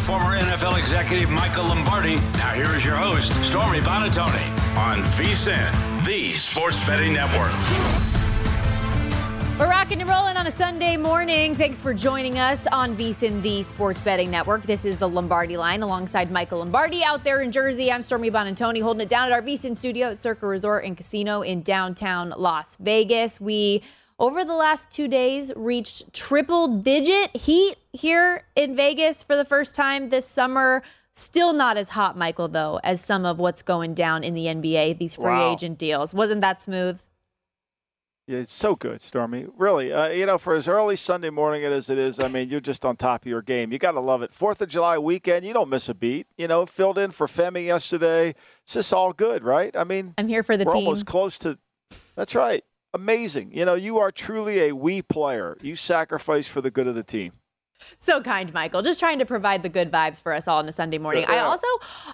Former NFL executive Michael Lombardi. Now here is your host, Stormy Buonantony, on VSIN, the Sports Betting Network. We're rocking and rolling on a Sunday morning. Thanks for joining us on VSIN, the Sports Betting Network. This is the Lombardi line alongside Michael Lombardi out there in Jersey. I'm Stormy Buonantony holding it down at our VSIN studio at Circa Resort and Casino in downtown Las Vegas. We over the last two days reached triple digit heat here in Vegas for the first time this summer. Still not as hot, Michael, though, as some of what's going down in the NBA, these free Wow. agent deals. Wasn't that smooth? Yeah, it's so good, Stormy. Really, uh, you know, for as early Sunday morning as it is, I mean, you're just on top of your game. You got to love it. Fourth of July weekend, you don't miss a beat. You know, filled in for Femi yesterday. It's just all good, right? I mean, I'm here for the we're team. almost close to. That's right. Amazing. You know, you are truly a we player. You sacrifice for the good of the team. So kind, Michael. Just trying to provide the good vibes for us all on a Sunday morning. I also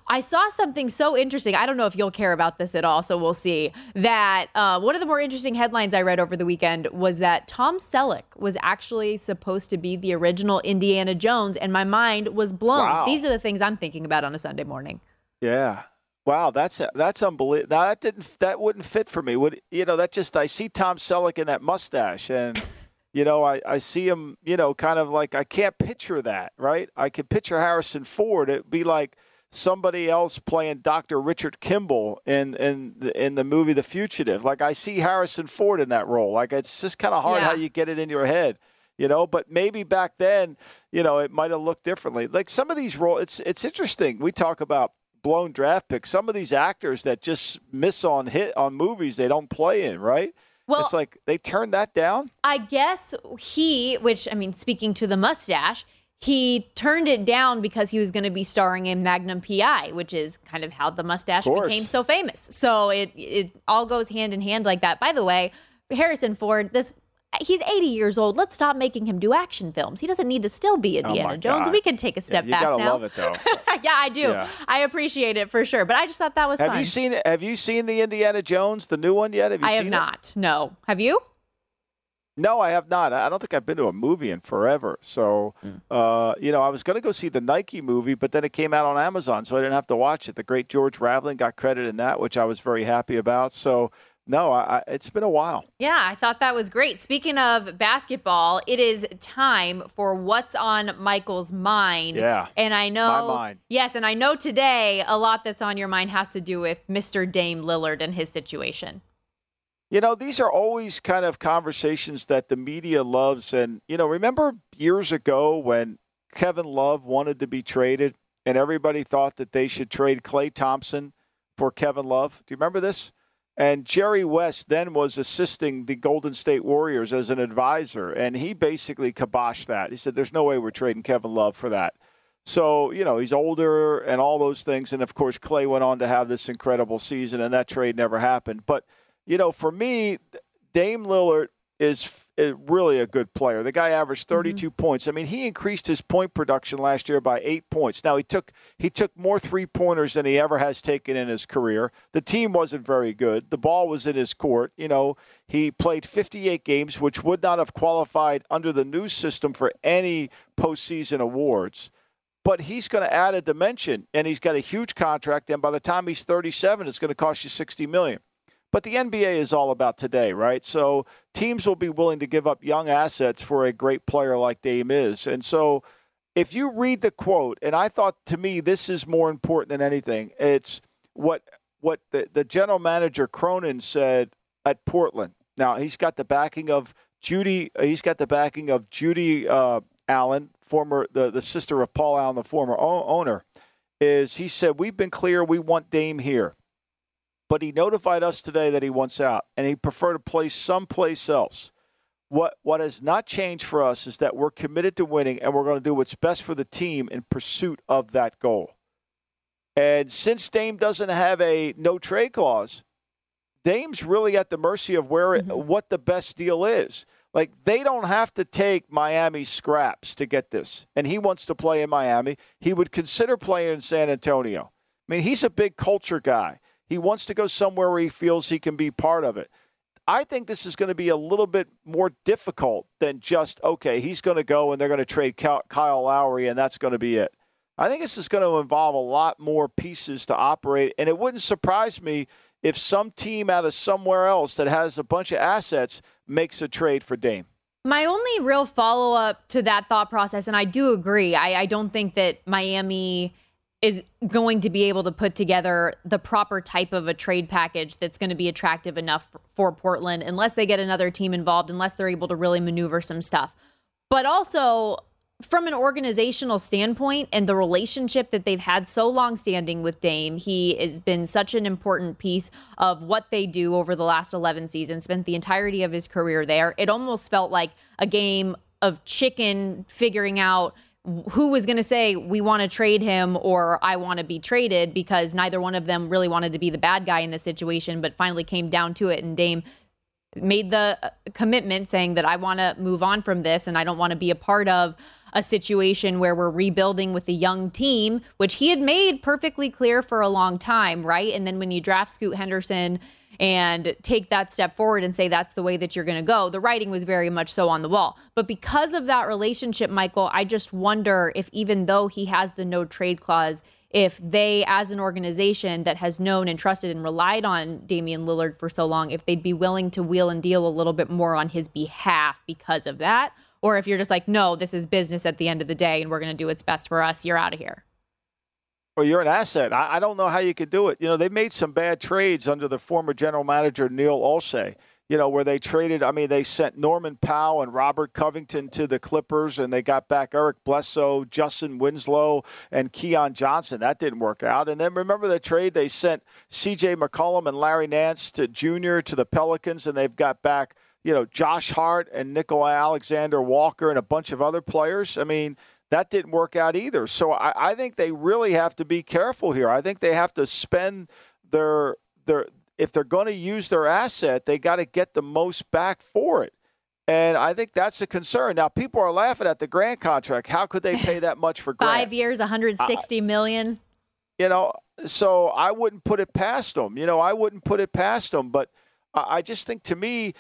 I saw something so interesting. I don't know if you'll care about this at all, so we'll see. That uh, one of the more interesting headlines I read over the weekend was that Tom Selleck was actually supposed to be the original Indiana Jones, and my mind was blown. Wow. These are the things I'm thinking about on a Sunday morning. Yeah. Wow, that's that's unbelievable. That didn't that wouldn't fit for me. Would you know? That just I see Tom Selleck in that mustache, and you know I, I see him. You know, kind of like I can't picture that. Right? I can picture Harrison Ford. It'd be like somebody else playing Dr. Richard Kimball in in the, in the movie The Fugitive. Like I see Harrison Ford in that role. Like it's just kind of hard Yeah. how you get it in your head. You know, but maybe back then, you know, it might have looked differently. Like some of these roles, it's it's interesting. We talk about blown draft picks. Some of these actors that just miss on hit on movies they don't play in, right? Well- it's like they turned that down. I guess he, which I mean, speaking to the mustache, he turned it down because he was going to be starring in Magnum PI, which is kind of how the mustache became so famous. So it it all goes hand in hand like that. By the way, Harrison Ford, this he's 80 years old. Let's stop making him do action films. He doesn't need to still be Indiana Oh Jones. We can take a step Yeah, you back gotta now. love it though. yeah, I do. Yeah. I appreciate it for sure. But I just thought that was have fun. you seen? Have you seen the Indiana Jones, the new one yet? Have you I have seen it? not. No. Have you? No, I have not. I don't think I've been to a movie in forever. So, uh, you know, I was going to go see the Nike movie, but then it came out on Amazon, so I didn't have to watch it. The great George Raveling got credit in that, which I was very happy about. So, no, I, I, it's been a while. Yeah, I thought that was great. Speaking of basketball, it is time for what's on Michael's mind. Yeah, And I know my mind. Yes, and I know today a lot that's on your mind has to do with Mr. Dame Lillard and his situation. You know, these are always kind of conversations that the media loves. And, you know, remember years ago when Kevin Love wanted to be traded and everybody thought that they should trade Klay Thompson for Kevin Love? Do you remember this? And Jerry West then was assisting the Golden State Warriors as an advisor, and he basically kiboshed that. He said, There's no way we're trading Kevin Love for that. So, you know, he's older and all those things. And of course, Klay went on to have this incredible season, and that trade never happened. But, you know, for me, Dame Lillard is, is really a good player. The guy averaged mm-hmm. 32 points. I mean, he increased his point production last year by eight points. Now he took he took more three pointers than he ever has taken in his career. The team wasn't very good. The ball was in his court. You know, he played 58 games, which would not have qualified under the new system for any postseason awards. but he's going to add a dimension, and he's got a huge contract. And by the time he's 37, it's going to cost you 60 million. But the NBA is all about today, right? So teams will be willing to give up young assets for a great player like Dame is. And so if you read the quote, and I thought to me this is more important than anything, it's what what the, the general manager Cronin said at Portland. Now he's got the backing of Jody. He's got the backing of Jody uh, Allen, former the, the sister of Paul Allen, the former owner. Is he said we've been clear we want Dame here but he notified us today that he wants out and he prefer to play someplace else. What what has not changed for us is that we're committed to winning and we're going to do what's best for the team in pursuit of that goal. And since Dame doesn't have a no trade clause, Dame's really at the mercy of where it, mm-hmm. what the best deal is. Like they don't have to take Miami scraps to get this. And he wants to play in Miami. He would consider playing in San Antonio. I mean, he's a big culture guy. He wants to go somewhere where he feels he can be part of it. I think this is going to be a little bit more difficult than just, okay, he's going to go and they're going to trade Kyle Lowry and that's going to be it. I think this is going to involve a lot more pieces to operate. And it wouldn't surprise me if some team out of somewhere else that has a bunch of assets makes a trade for Dame. My only real follow up to that thought process, and I do agree, I, I don't think that Miami is going to be able to put together the proper type of a trade package that's going to be attractive enough for Portland unless they get another team involved, unless they're able to really maneuver some stuff. But also, from an organizational standpoint and the relationship that they've had so long standing with Dame, he has been such an important piece of what they do over the last 11 seasons, spent the entirety of his career there. It almost felt like a game of chicken figuring out who was going to say we want to trade him or I want to be traded because neither one of them really wanted to be the bad guy in this situation, but finally came down to it. And Dame made the uh, commitment saying that I want to move on from this and I don't want to be a part of a situation where we're rebuilding with a young team, which he had made perfectly clear for a long time, right? And then when you draft Scoot Henderson, and take that step forward and say that's the way that you're going to go. The writing was very much so on the wall. But because of that relationship, Michael, I just wonder if even though he has the no trade clause, if they, as an organization that has known and trusted and relied on Damian Lillard for so long, if they'd be willing to wheel and deal a little bit more on his behalf because of that. Or if you're just like, no, this is business at the end of the day and we're going to do what's best for us, you're out of here. Well, you're an asset. I, I, don't know how you could do it. You know, they made some bad trades under the former general manager Neil Olshey. You know, where they traded. I mean, they sent Norman Powell and Robert Covington to the Clippers, and they got back Eric Bledsoe, Justise Winslow, and Keon Johnson. That didn't work out. And then remember the trade they sent C.J. McCollum and Larry Nance to Junior to the Pelicans, and they've got back you know Josh Hart and Nickeil Alexander Walker and a bunch of other players. I mean that didn't work out either. So I, I think they really have to be careful here. I think they have to spend their their if they're going to use their asset, they got to get the most back for it. And I think that's a concern. Now, people are laughing at the Grant contract. How could they pay that much for Grant? Five years, 160 uh, million. You know, so I wouldn't put it past them. You know, I wouldn't put it past them. But I just think to me,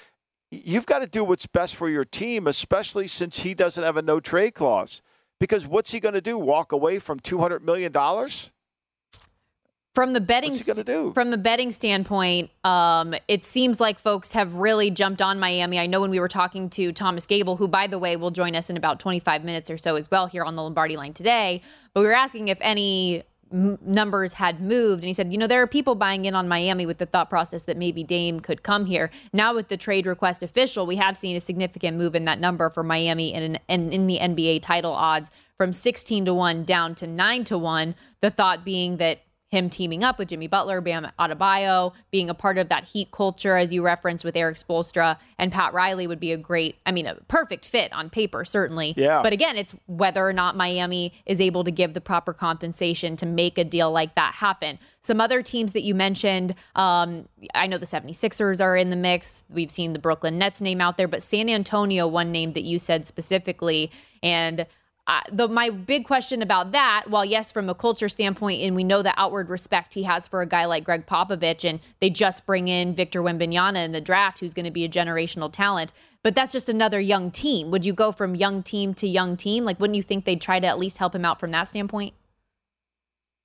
you've got to do what's best for your team, especially since he doesn't have a no trade clause. Because what's he going to do? Walk away from two hundred million dollars? From the betting, from the betting standpoint, um, it seems like folks have really jumped on Miami. I know when we were talking to Thomas Gable, who, by the way, will join us in about 25 minutes or so as well here on the Lombardi line today. But we were asking if any m- numbers had moved. And he said, you know, there are people buying in on Miami with the thought process that maybe Dame could come here. Now, with the trade request official, we have seen a significant move in that number for Miami and in, in the NBA title odds from 16 to 1 down to 9 to 1. The thought being that him teaming up with Jimmy Butler, Bam Adebayo, being a part of that Heat culture, as you referenced with Erik Spoelstra and Pat Riley, would be a great, I mean, a perfect fit on paper, certainly. Yeah. But again, it's whether or not Miami is able to give the proper compensation to make a deal like that happen. Some other teams that you mentioned, um, I know the 76ers are in the mix. We've seen the Brooklyn Nets name out there, but San Antonio, one name that you said specifically. And the my big question about that, while yes, from a culture standpoint, and we know the outward respect he has for a guy like Gregg Popovich, and they just bring in Victor Wembanyama in the draft, who's going to be a generational talent. But that's just another young team. Would you go from young team to young team? Like, wouldn't you think they'd try to at least help him out from that standpoint?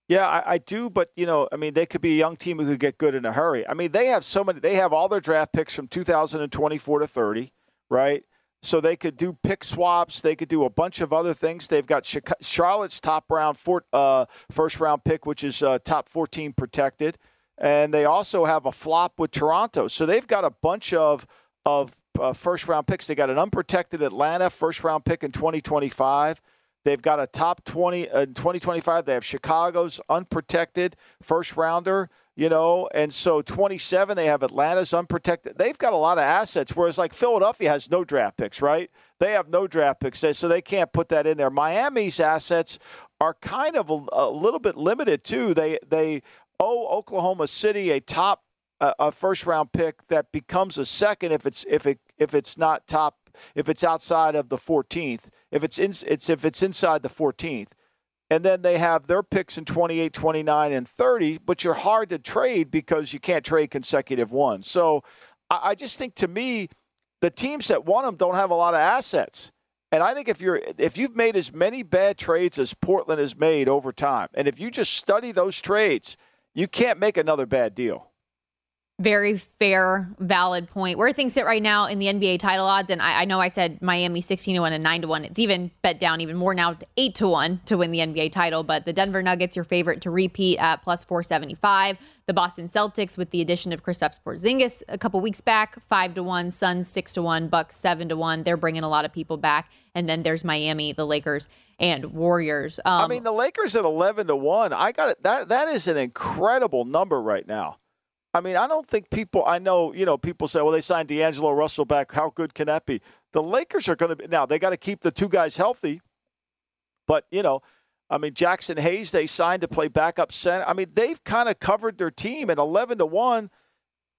Yeah, I, I, do, but you know, I mean, they could be a young team who could get good in a hurry. I mean, they have so many. They have all their draft picks from 2024 to 30, right? So they could do pick swaps. They could do a bunch of other things. They've got Charlotte's top round uh, first round pick, which is uh, top 14 protected, and they also have a flop with Toronto. So they've got a bunch of of uh, first round picks. They got an unprotected Atlanta first round pick in 2025. They've got a top 20 uh, in 2025. They have Chicago's unprotected first rounder you know, and so 27, they have Atlanta's unprotected. They've got a lot of assets, whereas like Philadelphia has no draft picks, right? They have no draft picks, so they can't put that in there. Miami's assets are kind of a, a little bit limited too. They they owe Oklahoma City a top uh, a first round pick that becomes a second if it's if it if it's not top if it's outside of the 14th if it's in, it's if it's inside the 14th and then they have their picks in 28, 29, and 30, but you're hard to trade because you can't trade consecutive ones. So I just think to me, the teams that want them don't have a lot of assets. And I think if you're if you've made as many bad trades as Portland has made over time, and if you just study those trades, you can't make another bad deal very fair, valid point. Where things sit right now in the NBA title odds, and I, I, know I said Miami 16 to 1 and 9 to 1. It's even bet down even more now to 8 to 1 to win the NBA title. But the Denver Nuggets, your favorite to repeat at plus 475. The Boston Celtics, with the addition of Kristaps Porzingis a couple weeks back, 5 to 1. Suns 6 to 1. Bucks 7 to 1. They're bringing a lot of people back. And then there's Miami, the Lakers, and Warriors. Um, I mean, the Lakers at 11 to 1. I got it. That, that is an incredible number right now. I mean, I don't think people. I know, you know, people say, "Well, they signed D'Angelo Russell back. How good can that be?" The Lakers are going to be now. They got to keep the two guys healthy, but you know, I mean, Jaxson Hayes they signed to play backup center. I mean, they've kind of covered their team at eleven to one,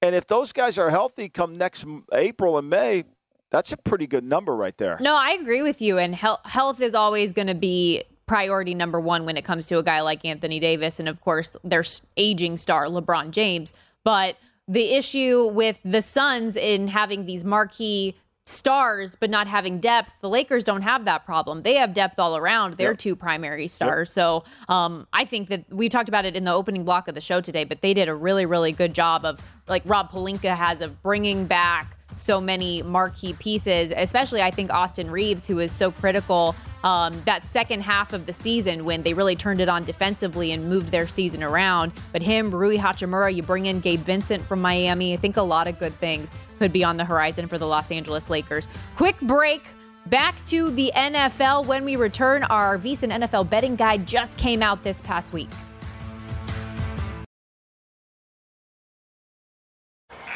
and if those guys are healthy come next April and May, that's a pretty good number right there. No, I agree with you. And health, health is always going to be priority number one when it comes to a guy like Anthony Davis, and of course, their aging star LeBron James. But the issue with the Suns in having these marquee stars but not having depth the lakers don't have that problem they have depth all around their yep. two primary stars yep. so um, i think that we talked about it in the opening block of the show today but they did a really really good job of like rob pelinka has of bringing back so many marquee pieces, especially I think Austin Reaves, who was so critical um, that second half of the season when they really turned it on defensively and moved their season around. But him, Rui Hachimura, you bring in Gabe Vincent from Miami. I think a lot of good things could be on the horizon for the Los Angeles Lakers. Quick break. Back to the NFL when we return. Our VSiN NFL betting guide just came out this past week.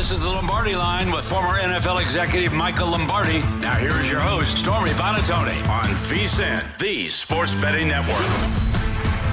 This is the Lombardi line with former NFL executive Michael Lombardi. Now, here is your host, Stormy Buonantony, on VSIN, the Sports Betting Network.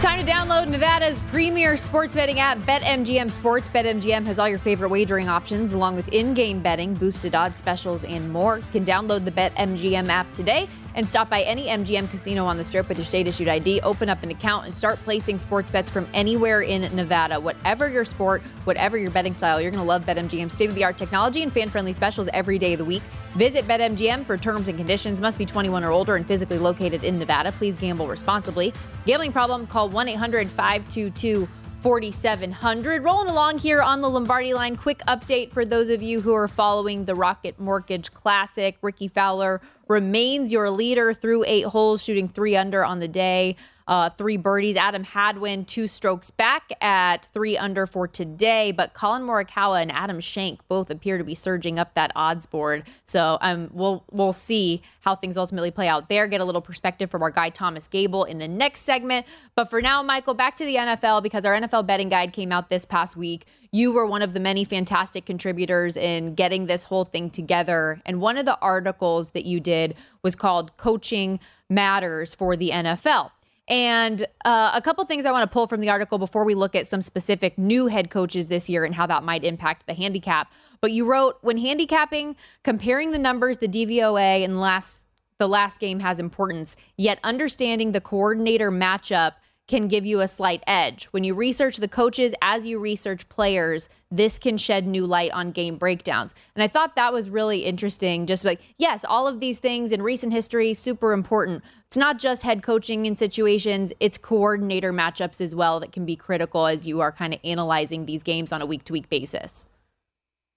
Time to download Nevada's premier sports betting app, BetMGM Sports. BetMGM has all your favorite wagering options, along with in game betting, boosted odds specials, and more. You can download the BetMGM app today and stop by any MGM casino on the strip with your state issued ID, open up an account, and start placing sports bets from anywhere in Nevada. Whatever your sport, whatever your betting style, you're going to love BetMGM's state of the art technology and fan friendly specials every day of the week. Visit BetMGM for terms and conditions. Must be 21 or older and physically located in Nevada. Please gamble responsibly. Gambling problem? Call 1 800 522 4700. Rolling along here on the Lombardi line. Quick update for those of you who are following the Rocket Mortgage Classic. Rickie Fowler remains your leader through eight holes, shooting three under on the day uh, three birdies. Adam Hadwin, two strokes back at three under for today, but Collin Morikawa and Adam Schenk both appear to be surging up that odds board. So um, we'll we'll see how things ultimately play out there. Get a little perspective from our guy Thomas Gable in the next segment. But for now, Michael, back to the NFL because our NFL betting guide came out this past week. You were one of the many fantastic contributors in getting this whole thing together. And one of the articles that you did was called Coaching Matters for the NFL. And uh, a couple things I want to pull from the article before we look at some specific new head coaches this year and how that might impact the handicap. But you wrote when handicapping, comparing the numbers, the DVOA, and last the last game has importance. Yet understanding the coordinator matchup can give you a slight edge. When you research the coaches as you research players, this can shed new light on game breakdowns. And I thought that was really interesting. Just like, yes, all of these things in recent history, super important. It's not just head coaching in situations, it's coordinator matchups as well that can be critical as you are kind of analyzing these games on a week to week basis.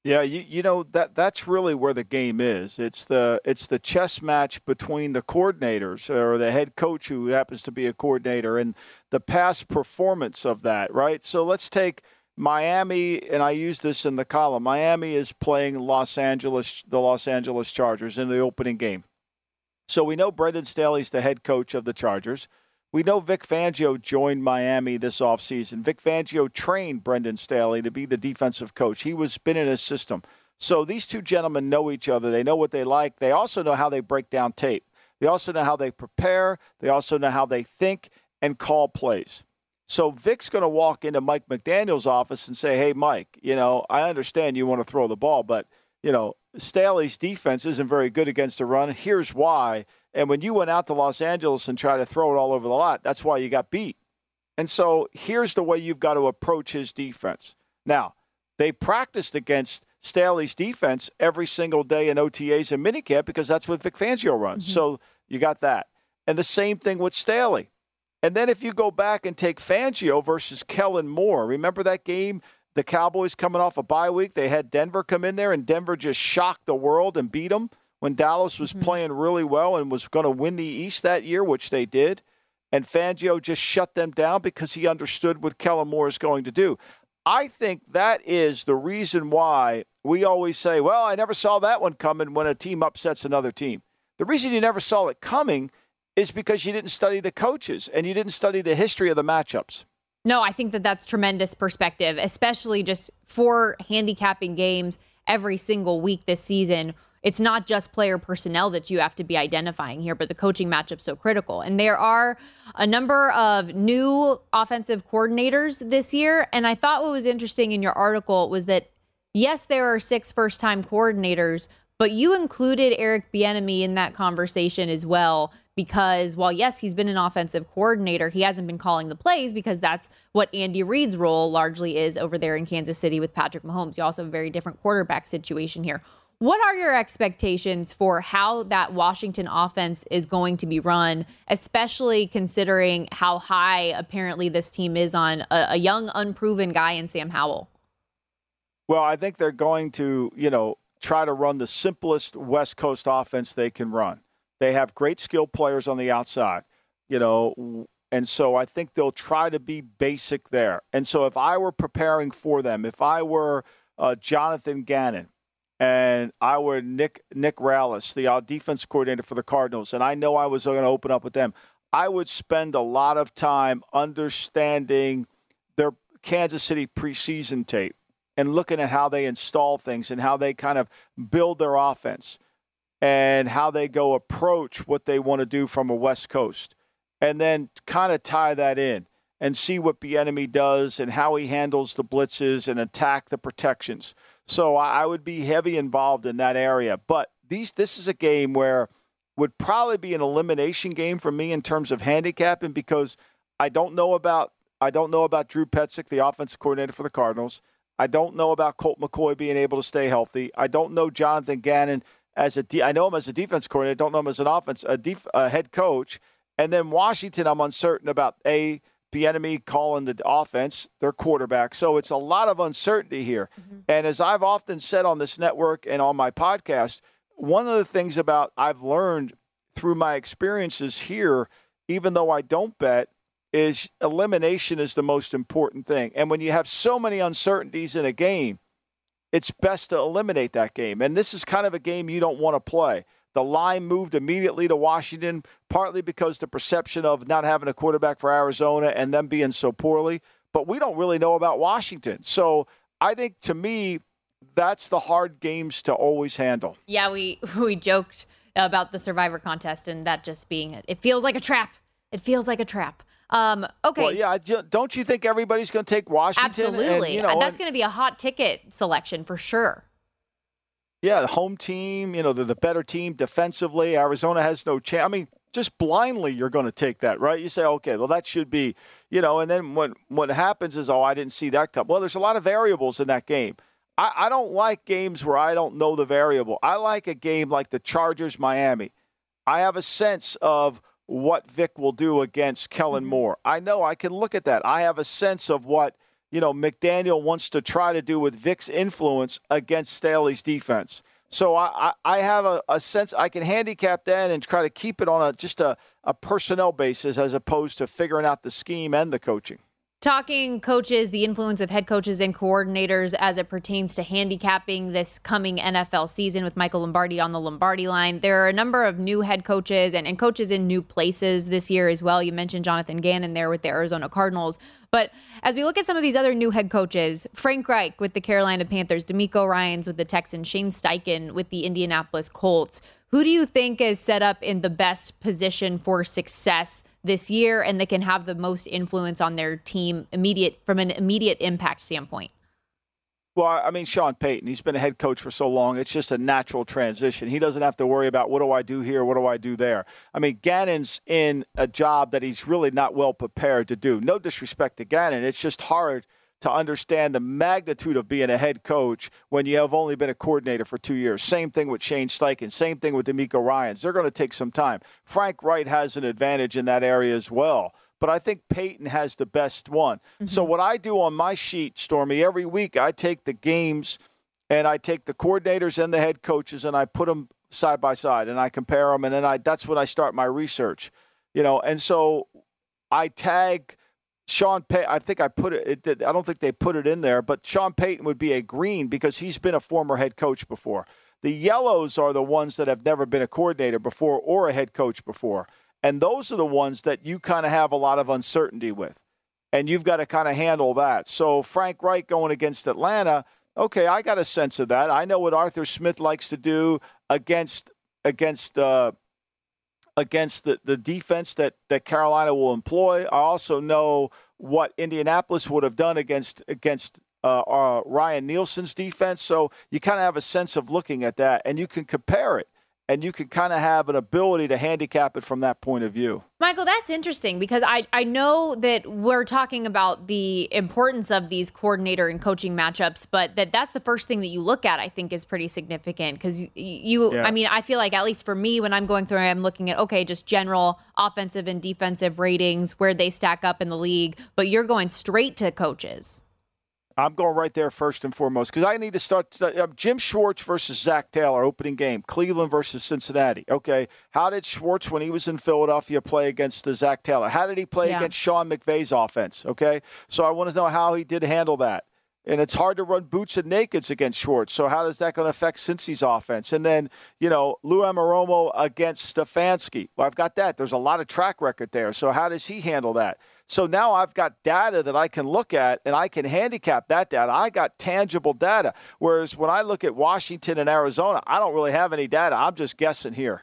Yeah, you, you know that that's really where the game is. It's the it's the chess match between the coordinators or the head coach who happens to be a coordinator and the past performance of that, right? So let's take Miami and I use this in the column. Miami is playing Los Angeles the Los Angeles Chargers in the opening game. So we know Brandon Staley's the head coach of the Chargers. We know Vic Fangio joined Miami this offseason. Vic Fangio trained Brandon Staley to be the defensive coach. He was been in his system. So these two gentlemen know each other. They know what they like. They also know how they break down tape. They also know how they prepare. They also know how they think and call plays. So Vic's going to walk into Mike McDaniel's office and say, "Hey, Mike, you know, I understand you want to throw the ball, but you know, Staley's defense isn't very good against the run. Here's why." And when you went out to Los Angeles and tried to throw it all over the lot, that's why you got beat. And so here's the way you've got to approach his defense. Now, they practiced against Staley's defense every single day in OTAs and minicamp because that's what Vic Fangio runs. Mm-hmm. So you got that. And the same thing with Staley. And then if you go back and take Fangio versus Kellen Moore, remember that game? The Cowboys coming off a bye week, they had Denver come in there, and Denver just shocked the world and beat them when Dallas was mm-hmm. playing really well and was going to win the East that year, which they did. And Fangio just shut them down because he understood what Kellen Moore is going to do. I think that is the reason why we always say, well, I never saw that one coming when a team upsets another team. The reason you never saw it coming is because you didn't study the coaches and you didn't study the history of the matchups. No, I think that that's tremendous perspective, especially just for handicapping games every single week this season it's not just player personnel that you have to be identifying here, but the coaching matchup so critical. And there are a number of new offensive coordinators this year. And I thought what was interesting in your article was that yes, there are six first time coordinators, but you included Eric Bieniemy in that conversation as well because while yes, he's been an offensive coordinator, he hasn't been calling the plays because that's what Andy Reid's role largely is over there in Kansas City with Patrick Mahomes. You also have a very different quarterback situation here. What are your expectations for how that Washington offense is going to be run, especially considering how high apparently this team is on a, a young, unproven guy in Sam Howell? Well, I think they're going to, you know, try to run the simplest West Coast offense they can run. They have great skilled players on the outside, you know, and so I think they'll try to be basic there. And so if I were preparing for them, if I were uh, Jonathan Gannon, and I were Nick Nick Rallis, the defense coordinator for the Cardinals, and I know I was going to open up with them. I would spend a lot of time understanding their Kansas City preseason tape and looking at how they install things and how they kind of build their offense and how they go approach what they want to do from a West Coast, and then kind of tie that in and see what Bieniemy does and how he handles the blitzes and attack the protections. So I would be heavy involved in that area. But these this is a game where would probably be an elimination game for me in terms of handicapping because I don't know about I don't know about Drew Petzing, the offensive coordinator for the Cardinals. I don't know about Colt McCoy being able to stay healthy. I don't know Jonathan Gannon as a de- I know him as a defense coordinator. I don't know him as an offense a, def- a head coach. And then Washington, I'm uncertain about a Bieniemy calling the offense, their quarterback. So it's a lot of uncertainty here. Mm-hmm. And as I've often said on this network and on my podcast, one of the things about I've learned through my experiences here, even though I don't bet, is elimination is the most important thing. And when you have so many uncertainties in a game, it's best to eliminate that game. And this is kind of a game you don't want to play. The line moved immediately to Washington, partly because the perception of not having a quarterback for Arizona and them being so poorly. But we don't really know about Washington. So I think to me, that's the hard games to always handle. Yeah, we we joked about the Survivor contest and that just being it It feels like a trap. It feels like a trap. Um, okay. Well, yeah. Don't you think everybody's going to take Washington? Absolutely. And, you know, that's going to be a hot ticket selection for sure. Yeah, the home team. You know, they're the better team defensively. Arizona has no chance. I mean, just blindly, you're going to take that, right? You say, okay, well, that should be, you know, and then when what happens is, oh, I didn't see that come. Well, there's a lot of variables in that game. I, I don't like games where I don't know the variable. I like a game like the Chargers Miami. I have a sense of what Vic will do against Kellen mm-hmm. Moore. I know I can look at that. I have a sense of what you know McDaniel wants to try to do with Vic's influence against Staley's defense. So I, I have a, a, sense I can handicap that and try to keep it on a just a, a personnel basis as opposed to figuring out the scheme and the coaching talking coaches, the influence of head coaches and coordinators as it pertains to handicapping this coming NFL season with Michael Lombardi on the Lombardi line. There are a number of new head coaches and, and coaches in new places this year as well. You mentioned Jonathan Gannon there with the Arizona Cardinals. But as we look at some of these other new head coaches, Frank Reich with the Carolina Panthers, DeMeco Ryans with the Texans, Shane Steichen with the Indianapolis Colts. Who do you think is set up in the best position for success this year and that can have the most influence on their team immediate from an immediate impact standpoint? Well, I mean, Sean Payton, he's been a head coach for so long. It's just a natural transition. He doesn't have to worry about what do I do here, what do I do there. I mean, Gannon's in a job that he's really not well prepared to do. No disrespect to Gannon. It's just hard – to understand the magnitude of being a head coach when you have only been a coordinator for two years. Same thing with Shane Steichen. Same thing with DeMeco Ryans. They're going to take some time. Frank Reich has an advantage in that area as well. But I think Payton has the best one. Mm-hmm. So what I do on my sheet, Stormy, every week I take the games and I take the coordinators and the head coaches and I put them side by side and I compare them and then I that's when I start my research. You know, and so I tag Sean Pay, I think I put it, it, I don't think they put it in there, but Sean Payton would be a green because he's been a former head coach before. The yellows are the ones that have never been a coordinator before or a head coach before. And those are the ones that you kind of have a lot of uncertainty with. And you've got to kind of handle that. So Frank Reich going against Atlanta, okay, I got a sense of that. I know what Arthur Smith likes to do against against uh, against the, the defense that, that Carolina will employ. I also know what Indianapolis would have done against against uh, uh, Ryan Nielsen's defense. So you kind of have a sense of looking at that, and you can compare it and you can kind of have an ability to handicap it from that point of view. Michael, that's interesting because I, I know that we're talking about the importance of these coordinator and coaching matchups, but that that's the first thing that you look at, I think, is pretty significant because you, yeah. I mean, I feel like at least for me, when I'm going through, I'm looking at, okay, just general offensive and defensive ratings, where they stack up in the league, but you're going straight to coaches. I'm going right there first and foremost because I need to start. Uh, Jim Schwartz versus Zac Taylor, opening game. Cleveland versus Cincinnati. Okay, how did Schwartz, when he was in Philadelphia, play against the Zac Taylor? How did he play yeah. against Sean McVay's offense? Okay, so I want to know how he did handle that. And it's hard to run boots and nakeds against Schwartz. So how is that going to affect Cincy's offense? And then, you know, Lou Anarumo against Stefanski. Well, I've got that. There's a lot of track record there. So how does he handle that? So now I've got data that I can look at and I can handicap that data. I got tangible data. Whereas when I look at Washington and Arizona, I don't really have any data. I'm just guessing here.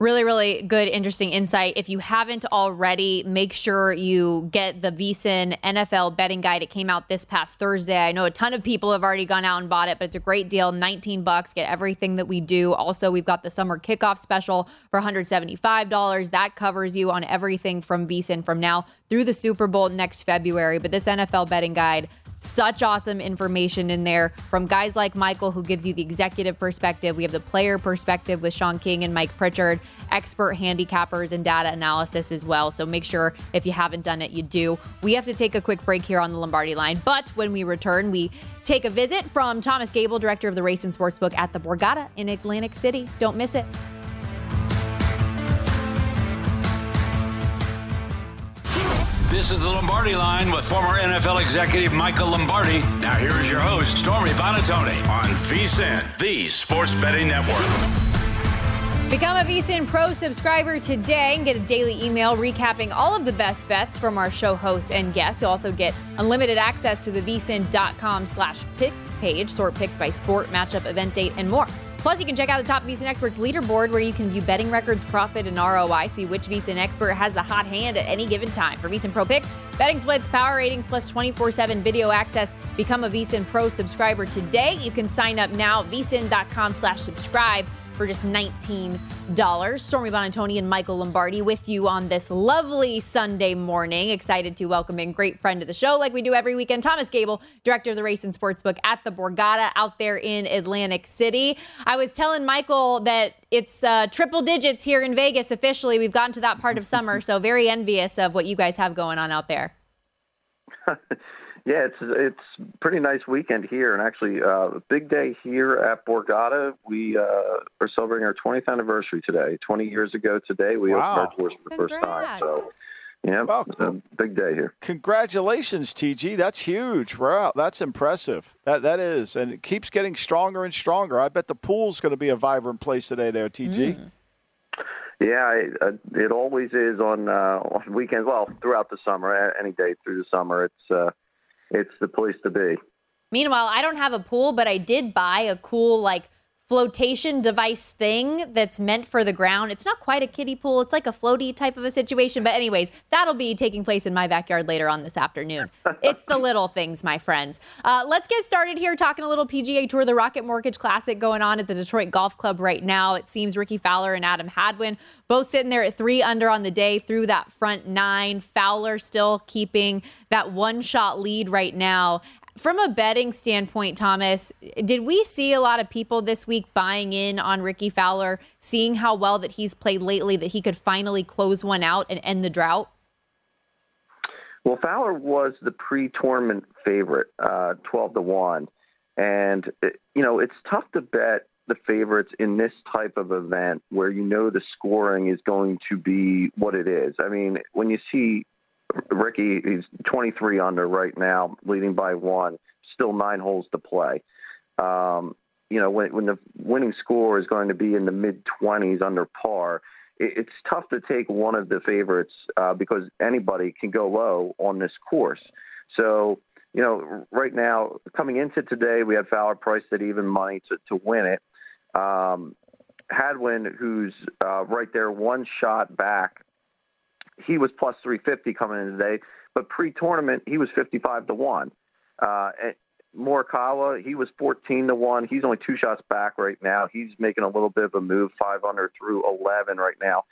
Really, really good, interesting insight. If you haven't already, make sure you get the VSIN NFL betting guide. It came out this past Thursday. I know a ton of people have already gone out and bought it, but it's a great deal. 19 bucks, get everything that we do. Also, we've got the summer kickoff special for $175. That covers you on everything from VSIN from now through the Super Bowl next February. But this NFL betting guide, such awesome information in there from guys like Michael, who gives you the executive perspective. We have the player perspective with Sean King and Mike Pritchard, expert handicappers and data analysis as well. So make sure if you haven't done it, you do. We have to take a quick break here on the Lombardi line. But when we return, we take a visit from Thomas Gable, director of the Race and Sportsbook at the Borgata in Atlantic City. Don't miss it. This is the Lombardi line with former NFL executive Michael Lombardi. Now, here is your host, Stormy Buonantony, on VSIN, the Sports Betting Network. Become a VSIN Pro subscriber today and get a daily email recapping all of the best bets from our show hosts and guests. You'll also get unlimited access to the vsin.com slash picks page, sort picks by sport, matchup, event date, and more. Plus, you can check out the top VSIN experts leaderboard where you can view betting records, profit, and ROI. See which VSIN expert has the hot hand at any given time. For VSIN Pro picks, betting splits, power ratings, plus 24-7 video access. Become a VSIN Pro subscriber today. You can sign up now at slash subscribe for just $19. Stormy Buonantony and Michael Lombardi with you on this lovely Sunday morning. Excited to welcome in great friend of the show, like we do every weekend, Thomas Gable, director of the Race and Sportsbook at the Borgata out there in Atlantic City. I was telling Michael that it's uh, triple digits here in Vegas officially. We've gotten to that part of summer, so very envious of what you guys have going on out there. Yeah, it's it's pretty nice weekend here, and actually uh, a big day here at Borgata. We uh, are celebrating our 20th anniversary today. 20 years ago today, we wow. opened our doors for the Congrats. first time. So, yeah, Well, it's a big day here. Congratulations, TG. That's huge. Wow, that's impressive. That that is, and it keeps getting stronger and stronger. I bet the pool's going to be a vibrant place today, there, TG. Yeah, it, uh, it always is on uh, on weekends. Well, throughout the summer, any day through the summer, it's uh, it's the place to be. Meanwhile, I don't have a pool, but I did buy a cool like flotation device thing that's meant for the ground. It's not quite a kiddie pool. It's like a floaty type of a situation. But anyways, that'll be taking place in my backyard later on this afternoon. It's the little things, my friends. Uh, let's get started here talking a little PGA Tour, the Rocket Mortgage Classic going on at the Detroit Golf Club right now. It seems Rickie Fowler and Adam Hadwin both sitting there at three under on the day through that front nine. Fowler still keeping that one shot lead right now. From a betting standpoint, Thomas, did we see a lot of people this week buying in on Rickie Fowler, seeing how well that he's played lately, that he could finally close one out and end the drought? Well, Fowler was the pre-tournament favorite, uh, twelve to one, and you know it's tough to bet the favorites in this type of event where you know the scoring is going to be what it is. I mean, when you see Rickie, he's 23 under right now, leading by one, still nine holes to play. Um, you know, when, when the winning score is going to be in the mid 20s under par, it, it's tough to take one of the favorites uh, because anybody can go low on this course. So, you know, right now, coming into today, we had Fowler priced at even money to, to win it. Um, Hadwin, who's uh, right there, one shot back he was plus 350 coming in today, but pre-tournament he was 55 to one. Uh, Morikawa he was 14 to one. He's only two shots back right now. He's making a little bit of a move, five under through 11 right now.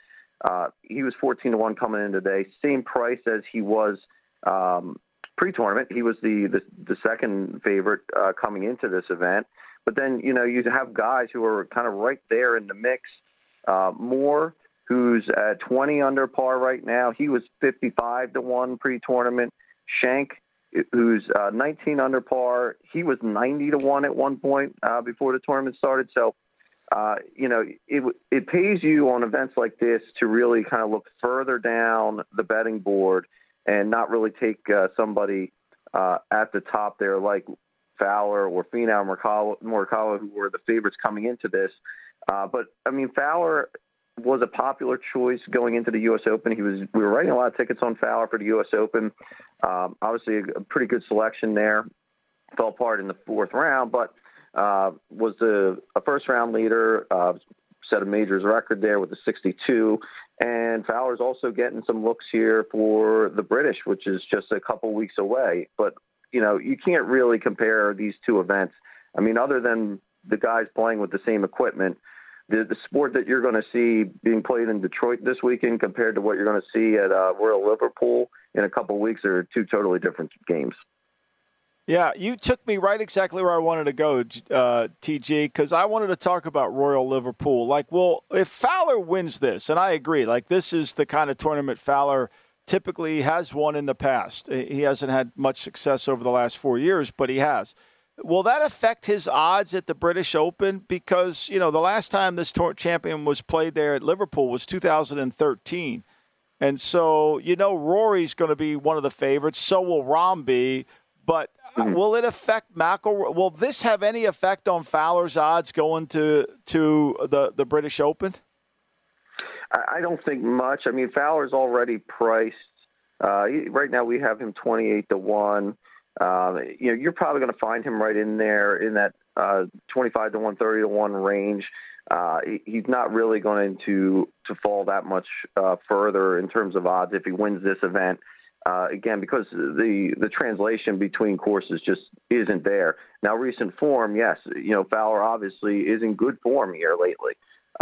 Uh, he was 14 to one coming in today, same price as he was um, pre-tournament. He was the the, the second favorite uh, coming into this event. But then you know you have guys who are kind of right there in the mix. Uh, more who's at 20 under par right now. He was 55 to 1 pre tournament. Schenk, who's uh, 19 under par, he was 90 to 1 at one point uh, before the tournament started. So, uh, you know, it, it pays you on events like this to really kind of look further down the betting board and not really take uh, somebody uh, at the top there like Fowler or Finau Morikawa, Morikawa, who were the favorites coming into this. Uh, but I mean, Fowler was a popular choice going into the U.S. Open. He was we were writing a lot of tickets on Fowler for the U.S. Open. Um, obviously, a, a pretty good selection there. Fell apart in the fourth round, but uh, was a, a first round leader. Uh, set a majors record there with the 62. And Fowler's also getting some looks here for the British, which is just a couple weeks away. But you know, you can't really compare these two events. I mean, other than the guys playing with the same equipment the, the sport that you're going to see being played in Detroit this weekend compared to what you're going to see at uh, Royal Liverpool in a couple weeks are two totally different games. Yeah, you took me right exactly where I wanted to go, uh, TG, because I wanted to talk about Royal Liverpool. Like, well, if Fowler wins this, and I agree, like, this is the kind of tournament Fowler typically has won in the past. He hasn't had much success over the last four years, but he has. Will that affect his odds at the British Open? Because, you know, the last time this tour champion was played there at Liverpool was 2013. And so, you know, Rory's going to be one of the favorites. So will Rahm be. But mm-hmm. will it affect McIlroy? Will this have any effect on Fowler's odds going to to the, the British Open? I don't think much. I mean, Fowler's already priced. Uh, right now, we have him 28 to 1. Um, you know, you're probably going to find him right in there in that uh, 25 to 130 to 1 range. Uh, he's not really going to to fall that much uh, further in terms of odds if he wins this event. Uh, again, because the the translation between courses just isn't there. Now, recent form, yes, you know Fowler obviously is in good form here lately.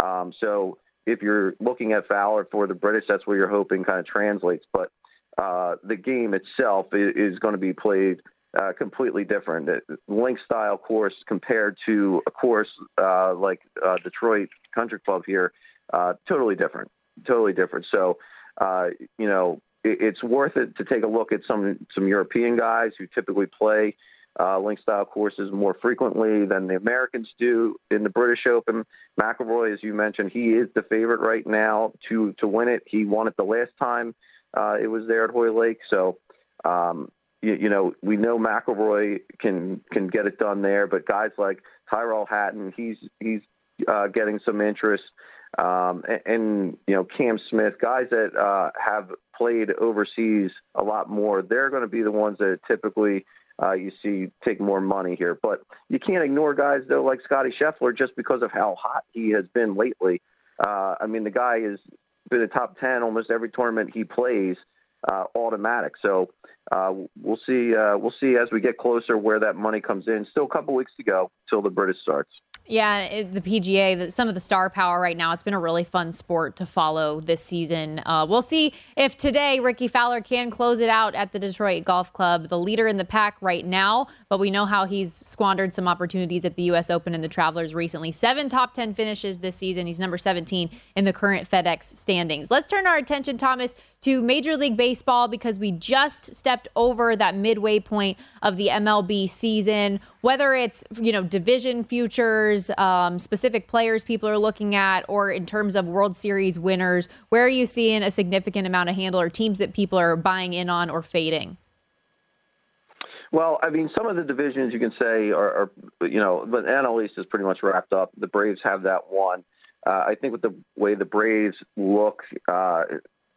Um, so if you're looking at Fowler for the British, that's where you're hoping kind of translates. But uh, the game itself is, going to be played uh, completely different. Link style course compared to a course uh, like uh, Detroit Country Club here, uh, totally different. Totally different. So, uh, you know, it, it's worth it to take a look at some some European guys who typically play link style courses more frequently than the Americans do in the British Open. McIlroy, as you mentioned, he is the favorite right now to to win it. He won it the last time uh, it was there at Hoylake. So, um, you, you, know, we know McIlroy can can get it done there, but guys like Tyrrell Hatton, he's he's uh, getting some interest. Um, and, and, you know Cam Smith, guys that uh, have played overseas a lot more, they're going to be the ones that typically uh, you see take more money here. But you can't ignore guys though like Scotty Scheffler just because of how hot he has been lately. Uh, I mean, the guy is been a top 10 almost every tournament he plays uh, automatic. So uh, we'll see. Uh, we'll see as we get closer where that money comes in. Still a couple weeks to go till the British starts. Yeah, it, the PGA, the, some of the star power right now. It's been a really fun sport to follow this season. Uh, we'll see if today Rickie Fowler can close it out at the Detroit Golf Club, the leader in the pack right now. But we know how he's squandered some opportunities at the U.S. Open and the Travelers recently. Seven top 10 finishes this season. He's number 17 in the current FedEx standings. Let's turn our attention, Thomas, to Major League Baseball because we just stepped over that midway point of the MLB season. Whether it's, you know, division futures, players, um, specific players people are looking at, or in terms of World Series winners? Where are you seeing a significant amount of handle or teams that people are buying in on or fading? Well, I mean, some of the divisions you can say are, are you know, the NL East is pretty much wrapped up. The Braves have that one. Uh, I think with the way the Braves look, uh,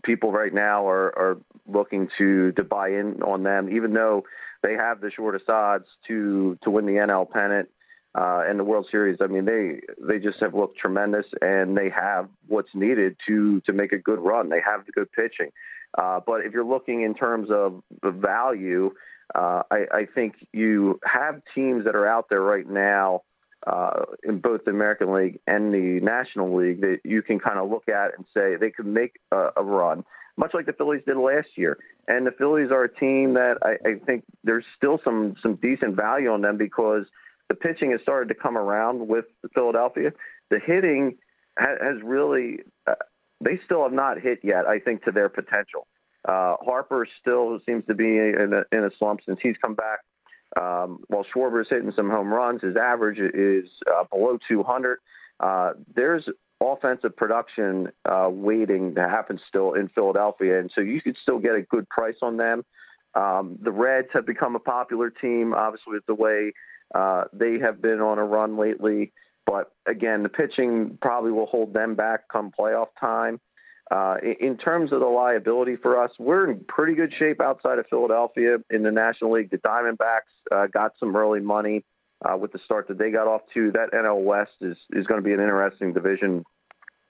people right now are, are looking to to buy in on them, even though they have the shortest odds to to win the NL pennant uh, and the World Series. I mean, they they just have looked tremendous, and they have what's needed to to make a good run. They have the good pitching, uh, but if you're looking in terms of the value, uh, I, I think you have teams that are out there right now. Uh, in both the American League and the National League, that you can kind of look at and say they could make a, a run, much like the Phillies did last year. And the Phillies are a team that I, I think there's still some some decent value on them because the pitching has started to come around with Philadelphia. The hitting has really, uh, they still have not hit yet, I think, to their potential. Uh, Harper still seems to be in a, in a slump since he's come back. Um, while is hitting some home runs, his average is uh, below 200. Uh, there's offensive production uh, waiting to happen still in Philadelphia, and so you could still get a good price on them. Um, the Reds have become a popular team, obviously, with the way uh, they have been on a run lately, But again, the pitching probably will hold them back come playoff time. Uh, in terms of the liability for us, we're in pretty good shape outside of Philadelphia in the National League. The Diamondbacks uh, got some early money uh, with the start that they got off to. That NL West is is going to be an interesting division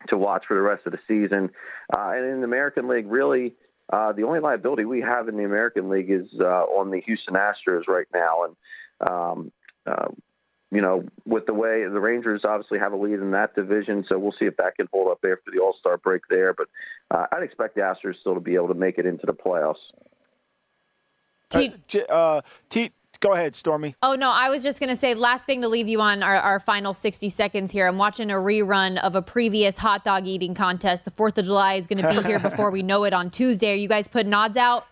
to watch for the rest of the season. Uh, and in the American League, really, uh, the only liability we have in the American League is on the Houston Astros right now, and um, uh, you know, with the way the Rangers obviously have a lead in that division, so we'll see if that can hold up after the All Star break there. But uh, I'd expect the Astros still to be able to make it into the playoffs. T- uh, T- Go ahead, Stormy. Oh, no, I was just going to say, last thing to leave you on our, our, final 60 seconds here. I'm watching a rerun of a previous hot dog eating contest. The 4th of July is going to be here before we know it on Tuesday. Are you guys putting odds out?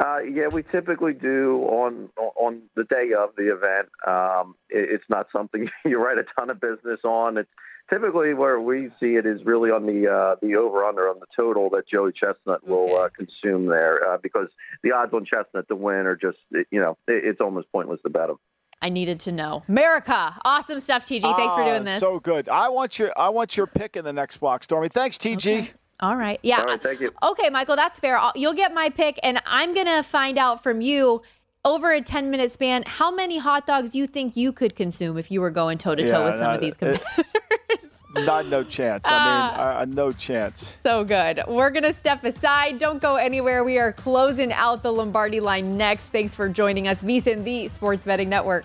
Uh, yeah, we typically do on on the day of the event. Um, it, it's not something you write a ton of business on. It's typically where we see it is really on the uh, the over under on the total that Joey Chestnut will uh, consume there uh, because the odds on Chestnut to win are just you know it, it's almost pointless to bet him. I needed to know. America, awesome stuff, TG. Thanks for doing ah, this. So good. I want your I want your pick in the next block, Stormy. Thanks, TG. Okay. All right. Yeah. All right, thank you. Okay, Michael, that's fair. You'll get my pick, and I'm gonna find out from you over a 10 minute span how many hot dogs you think you could consume if you were going toe to toe with some of these competitors. Not no chance. I mean, uh, uh, no chance. So good. We're going to step aside. Don't go anywhere. We are closing out the Lombardi line next. Thanks for joining us. VSIN, the Sports Betting Network.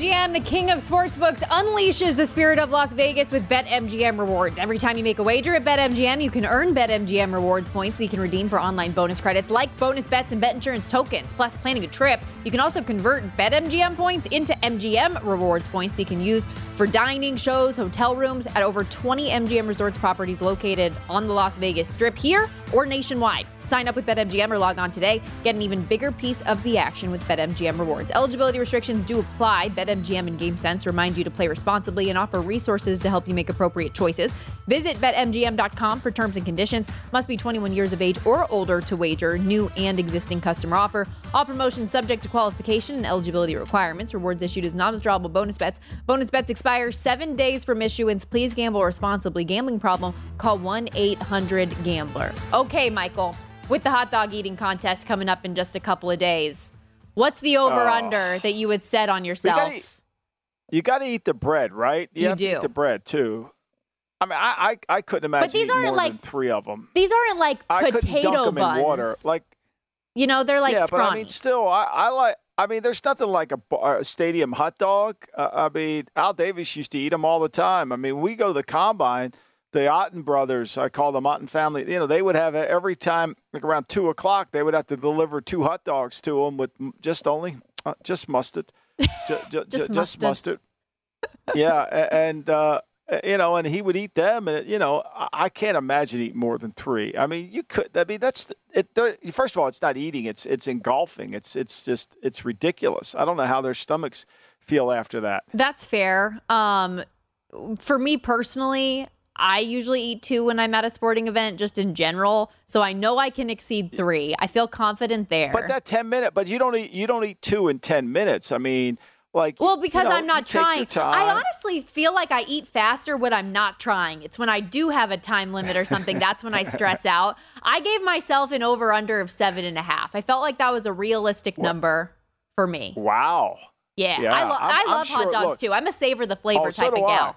BetMGM, the king of sportsbooks, unleashes the spirit of Las Vegas with BetMGM rewards. Every time you make a wager at BetMGM, you can earn BetMGM rewards points that you can redeem for online bonus credits like bonus bets and bet insurance tokens. Plus, planning a trip, you can also convert BetMGM points into MGM rewards points that you can use for dining, shows, hotel rooms at over 20 MGM Resorts properties located on the Las Vegas Strip here or nationwide. Sign up with BetMGM or log on today. Get an even bigger piece of the action with BetMGM rewards. Eligibility restrictions do apply. BetMGM and GameSense remind you to play responsibly and offer resources to help you make appropriate choices. Visit BetMGM.com for terms and conditions. Must be 21 years of age or older to wager. New and existing customer offer. All promotions subject to qualification and eligibility requirements. Rewards issued as non-withdrawable bonus bets. Bonus bets expire seven days from issuance. Please gamble responsibly. Gambling problem? Call 1-800-GAMBLER. Okay, Michael. With the hot dog eating contest coming up in just a couple of days. What's the over under oh. that you would set on yourself? You got to eat the bread, right? You, you do. to eat the bread too. I mean, I I, I couldn't imagine but these aren't like- three of them. These aren't like I potato buns. in water. Like you know, they're like yeah, scrawny. but I mean, still, I, I like. I mean, there's nothing like a, bar, a stadium hot dog. Uh, I mean, Al Davis used to eat them all the time. I mean, we go to the combine. The Otten brothers, I call them Otten family. You know, they would have every time, like around two o'clock, they would have to deliver two hot dogs to them with just only uh, just mustard, ju- ju- ju- Just just, mustard. mustard. yeah, and uh, you know, and he would eat them, and you know, I- I can't imagine eating more than three. I mean, you could. I mean, that's it. First of all, it's not eating; it's it's engulfing. It's it's just it's ridiculous. I don't know how their stomachs feel after that. That's fair. Um, for me personally, I usually eat two when I'm at a sporting event, just in general. So I know I can exceed three. I feel confident there. But that ten minute, but you don't eat you don't eat two in ten minutes. I mean, like well, because you know, I'm not trying. I honestly feel like I eat faster when I'm not trying. It's when I do have a time limit or something. that's when I stress out. I gave myself an over under of seven and a half. I felt like that was a realistic number for me. Wow. Yeah, Yeah, I, lo- I'm- I I'm love hot sure- dogs look- too. I'm a savor the flavor Oh, type do of I.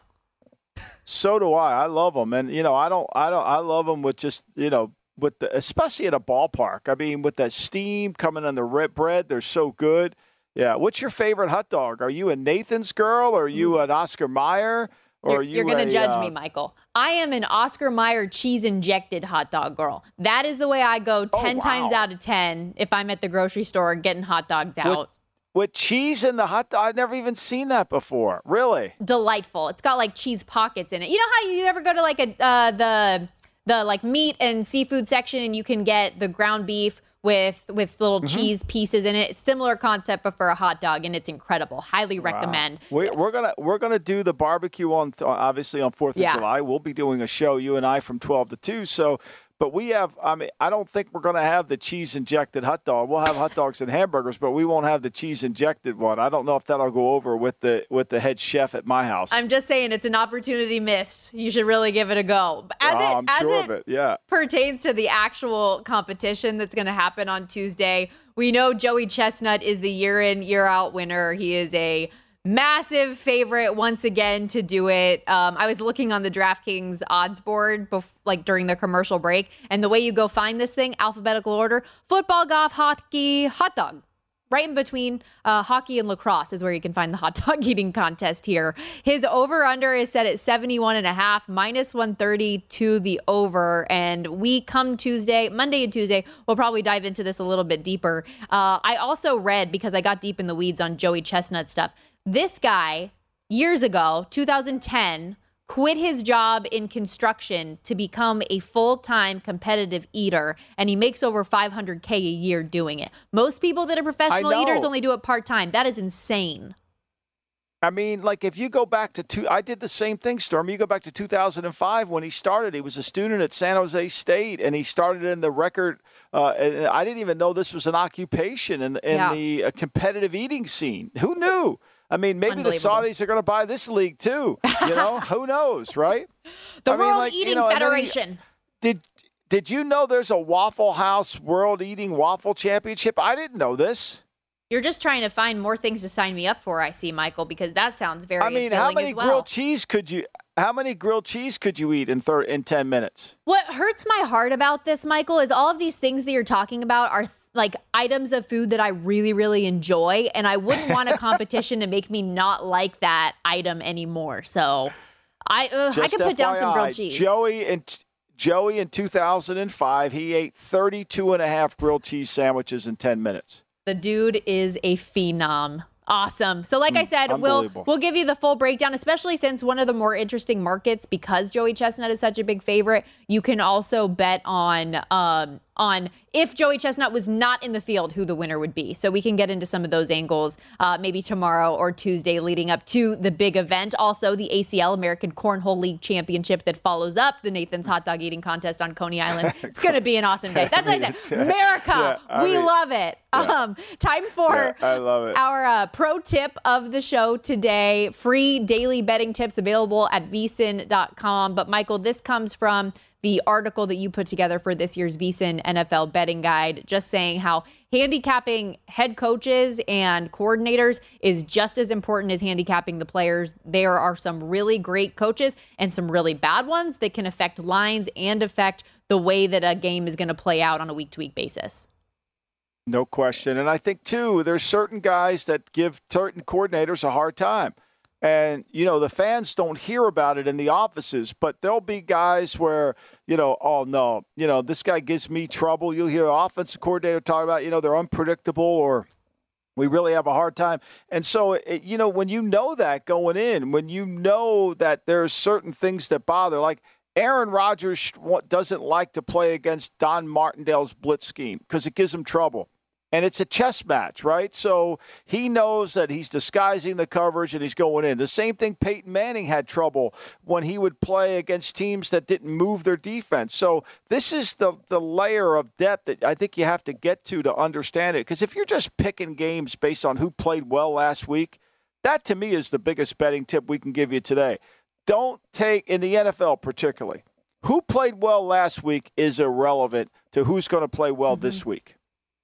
So do I. I love them, and you know, I don't, I don't, I love them with just you know, with the especially at a ballpark. I mean, with that steam coming on the red bread, they're so good. Yeah. What's your favorite hot dog? Are you a Nathan's girl, or are you an Oscar Mayer, or You're, you? you're going to judge uh, me, Michael. I am an Oscar Mayer cheese injected hot dog girl. That is the way I go 10 times Oh, wow. out of 10 if I'm at the grocery store getting hot dogs out. With cheese in the hot dog. I've never even seen that before. Really? Delightful. It's got like cheese pockets in it. You know how you ever go to like a uh, the the like meat and seafood section and you can get the ground beef with with little Mm-hmm. cheese pieces in it. Similar concept but for a hot dog and it's incredible. Highly recommend. We, we're gonna we're gonna do the barbecue on obviously on Fourth of Yeah. July. We'll be doing a show you and I from twelve to two. So, but we have. I mean, I don't think we're gonna have the cheese injected hot dog. We'll have hot dogs and hamburgers, but we won't have the cheese injected one. I don't know if that'll go over with the with the head chef at my house. I'm just saying it's an opportunity missed. You should really give it a go. As oh, it I'm as sure it of it. Yeah. pertains to the actual competition that's going to happen on Tuesday, we know Joey Chestnut is the year in, year out winner. He is a massive favorite once again to do it. Um, I was looking on the DraftKings odds board, bef- like during the commercial break, and the way you go find this thing, alphabetical order: football, golf, hockey, hot dog. Right in between uh, hockey and lacrosse is where you can find the hot dog eating contest here. His over under is set at 71 and a half, minus 130 to the over. And we come Tuesday, Monday and Tuesday, we'll probably dive into this a little bit deeper. Uh, I also read, because I got deep in the weeds on Joey Chestnut stuff, this guy, years ago, 2010, quit his job in construction to become a full-time competitive eater and he makes over 500k a year doing it. Most people that are professional eaters only do it part-time. That is insane. I mean, like if you go back to two, I did the same thing, Storm. You go back to 2005 when he started. He was a student at San Jose State, and he started in the record. Uh, I didn't even know this was an occupation in, in Yeah. the uh, competitive eating scene. Who knew? I mean, maybe the Saudis are going to buy this league too. You know, who knows, right? The I mean, World like, you Eating know, and then he- Federation. Did Did you know there's a Waffle House World Eating Waffle Championship? I didn't know this. You're just trying to find more things to sign me up for, I see, Michael, because that sounds very I mean, how many well. grilled cheese could you? How many grilled cheese could you eat in thir- in ten minutes? What hurts my heart about this, Michael, is all of these things that you're talking about are like items of food that I really, really enjoy, and I wouldn't want a competition to make me not like that item anymore. So, I uh, I could put down some grilled cheese. Joey in Joey in 2005, he ate 32 and a half grilled cheese sandwiches in 10 minutes. The dude is a phenom. Awesome. So, like I said, we'll we'll give you the full breakdown, especially since one of the more interesting markets, because Joey Chestnut is such a big favorite. You can also bet on um, on if Joey Chestnut was not in the field, who the winner would be. So we can get into some of those angles uh, maybe tomorrow or Tuesday, leading up to the big event. Also, the ACL American Cornhole League Championship that follows up the Nathan's Hot Dog Eating Contest on Coney Island. It's going to be an awesome day. That's what I said. America, Yeah, I we mean- love it. Um, time for Yeah, I love it. our uh, pro tip of the show today. Free daily betting tips available at vsin.com. But Michael, this comes from the article that you put together for this year's VSIN NFL betting guide, just saying how handicapping head coaches and coordinators is just as important as handicapping the players. There are some really great coaches and some really bad ones that can affect lines and affect the way that a game is going to play out on a week to week basis. No question. And I think, too, there's certain guys that give certain coordinators a hard time. And, you know, the fans don't hear about it in the offices, but there'll be guys where, you know, oh, no, you know, this guy gives me trouble. You'll hear offensive coordinator talk about, you know, they're unpredictable or we really have a hard time. And so, it, you know, when you know that going in, when you know that there's certain things that bother, like Aaron Rodgers doesn't like to play against Don Martindale's blitz scheme because it gives him trouble and it's a chess match, right? So he knows that he's disguising the coverage and he's going in. The same thing Peyton Manning had trouble when he would play against teams that didn't move their defense. So this is the the layer of depth that I think you have to get to to understand it. Because if you're just picking games based on who played well last week, that to me is the biggest betting tip we can give you today. Don't take in the NFL particularly. Who played well last week is irrelevant to who's going to play well mm-hmm. this week.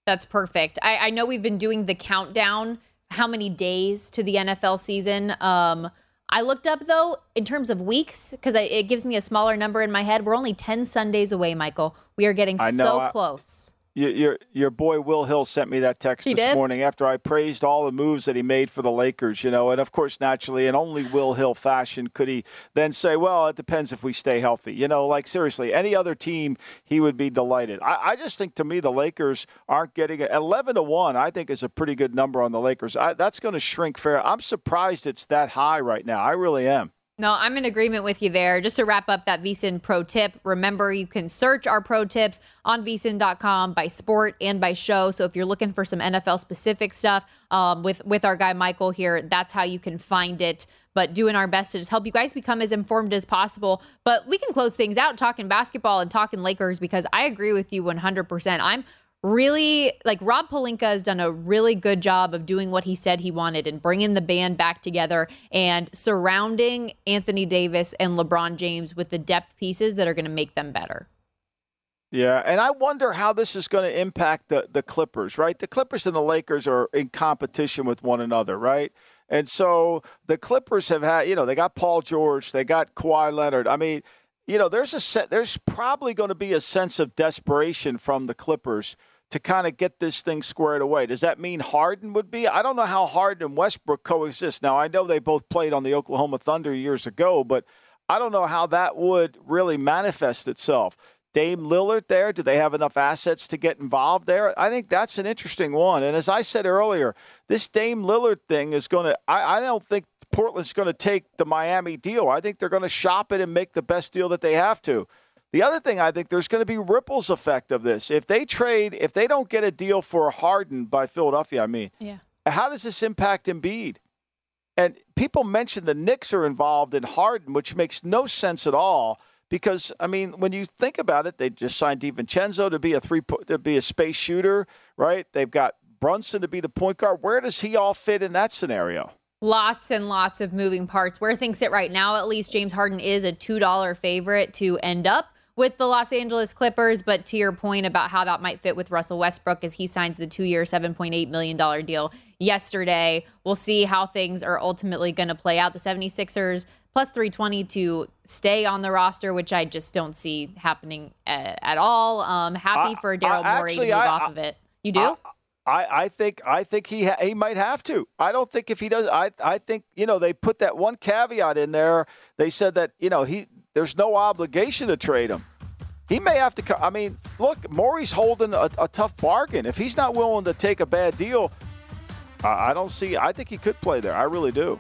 That's perfect. I, I know we've been doing the countdown, how many days to the NFL season. Um, I looked up though in terms of weeks because it gives me a smaller number in my head. We're only ten Sundays away, Michael. We are getting so I, close your, your, your boy Will Hill sent me that text he this did? morning after I praised all the moves that he made for the Lakers, you know, and of course, naturally, in only Will Hill fashion, could he then say, "Well, it depends if we stay healthy." You know, like seriously, any other team, he would be delighted. I, I just think to me, the Lakers aren't getting it. Eleven to one, I think, is a pretty good number on the Lakers. I, that's going to shrink fair. I'm surprised it's that high right now. I really am. No, I'm in agreement with you there. Just to wrap up that VSIN pro tip, remember you can search our pro tips on VSIN.com by sport and by show. So if you're looking for some NFL specific stuff um, with with our guy Michael here, that's how you can find it. But doing our best to just help you guys become as informed as possible. But we can close things out talking basketball and talking Lakers because I agree with you 100%. I'm really like Rob Pelinka has done a really good job of doing what he said he wanted and bringing the band back together and surrounding Anthony Davis and LeBron James with the depth pieces that are going to make them better. Yeah, and I wonder how this is going to impact the the Clippers, right? The Clippers and the Lakers are in competition with one another, right? And so the Clippers have had, you know, they got Paul George, they got Kawhi Leonard. I mean, you know, there's a there's probably going to be a sense of desperation from the Clippers to kind of get this thing squared away. Does that mean Harden would be? I don't know how Harden and Westbrook coexist. Now, I know they both played on the Oklahoma Thunder years ago, but I don't know how that would really manifest itself. Dame Lillard there, do they have enough assets to get involved there? I think that's an interesting one. And as I said earlier, this Dame Lillard thing is going to, I, don't think Portland's going to take the Miami deal. I think they're going to shop it and make the best deal that they have to. The other thing I think there's going to be ripples effect of this. If they trade, if they don't get a deal for Harden by Philadelphia, I mean, yeah. how does this impact Embiid? And people mention the Knicks are involved in Harden, which makes no sense at all. Because I mean, when you think about it, they just signed DiVincenzo to be a three to be a space shooter, right? They've got Brunson to be the point guard. Where does he all fit in that scenario? lots and lots of moving parts. Where things sit right now, at least James Harden is a $2 favorite to end up with the Los Angeles Clippers. But to your point about how that might fit with Russell Westbrook as he signs the two year, $7.8 million deal yesterday, we'll see how things are ultimately going to play out. The 76ers plus 320 to stay on the roster, which I just don't see happening at, at all. Um, happy for Daryl Morey to move I, off I, of it. You do? I, I think I think he ha- he might have to. I don't think if he does, I I think you know they put that one caveat in there. They said that you know he there's no obligation to trade him. He may have to. Co- I mean, look, Morey's holding a, a, tough bargain. If he's not willing to take a bad deal, I, I don't see. I think he could play there. I really do.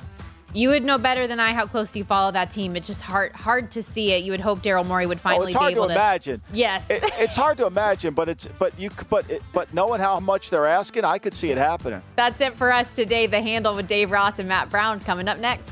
You would know better than I how close you follow that team. It's just hard hard to see it. You would hope Daryl Morey would oh, finally oh, be able to, imagine. Yes, it, it's hard to imagine, but it's but you but it, but knowing how much they're asking, I could see it happening. That's it for us today. The handle with Dave Ross and Matt Brown coming up next.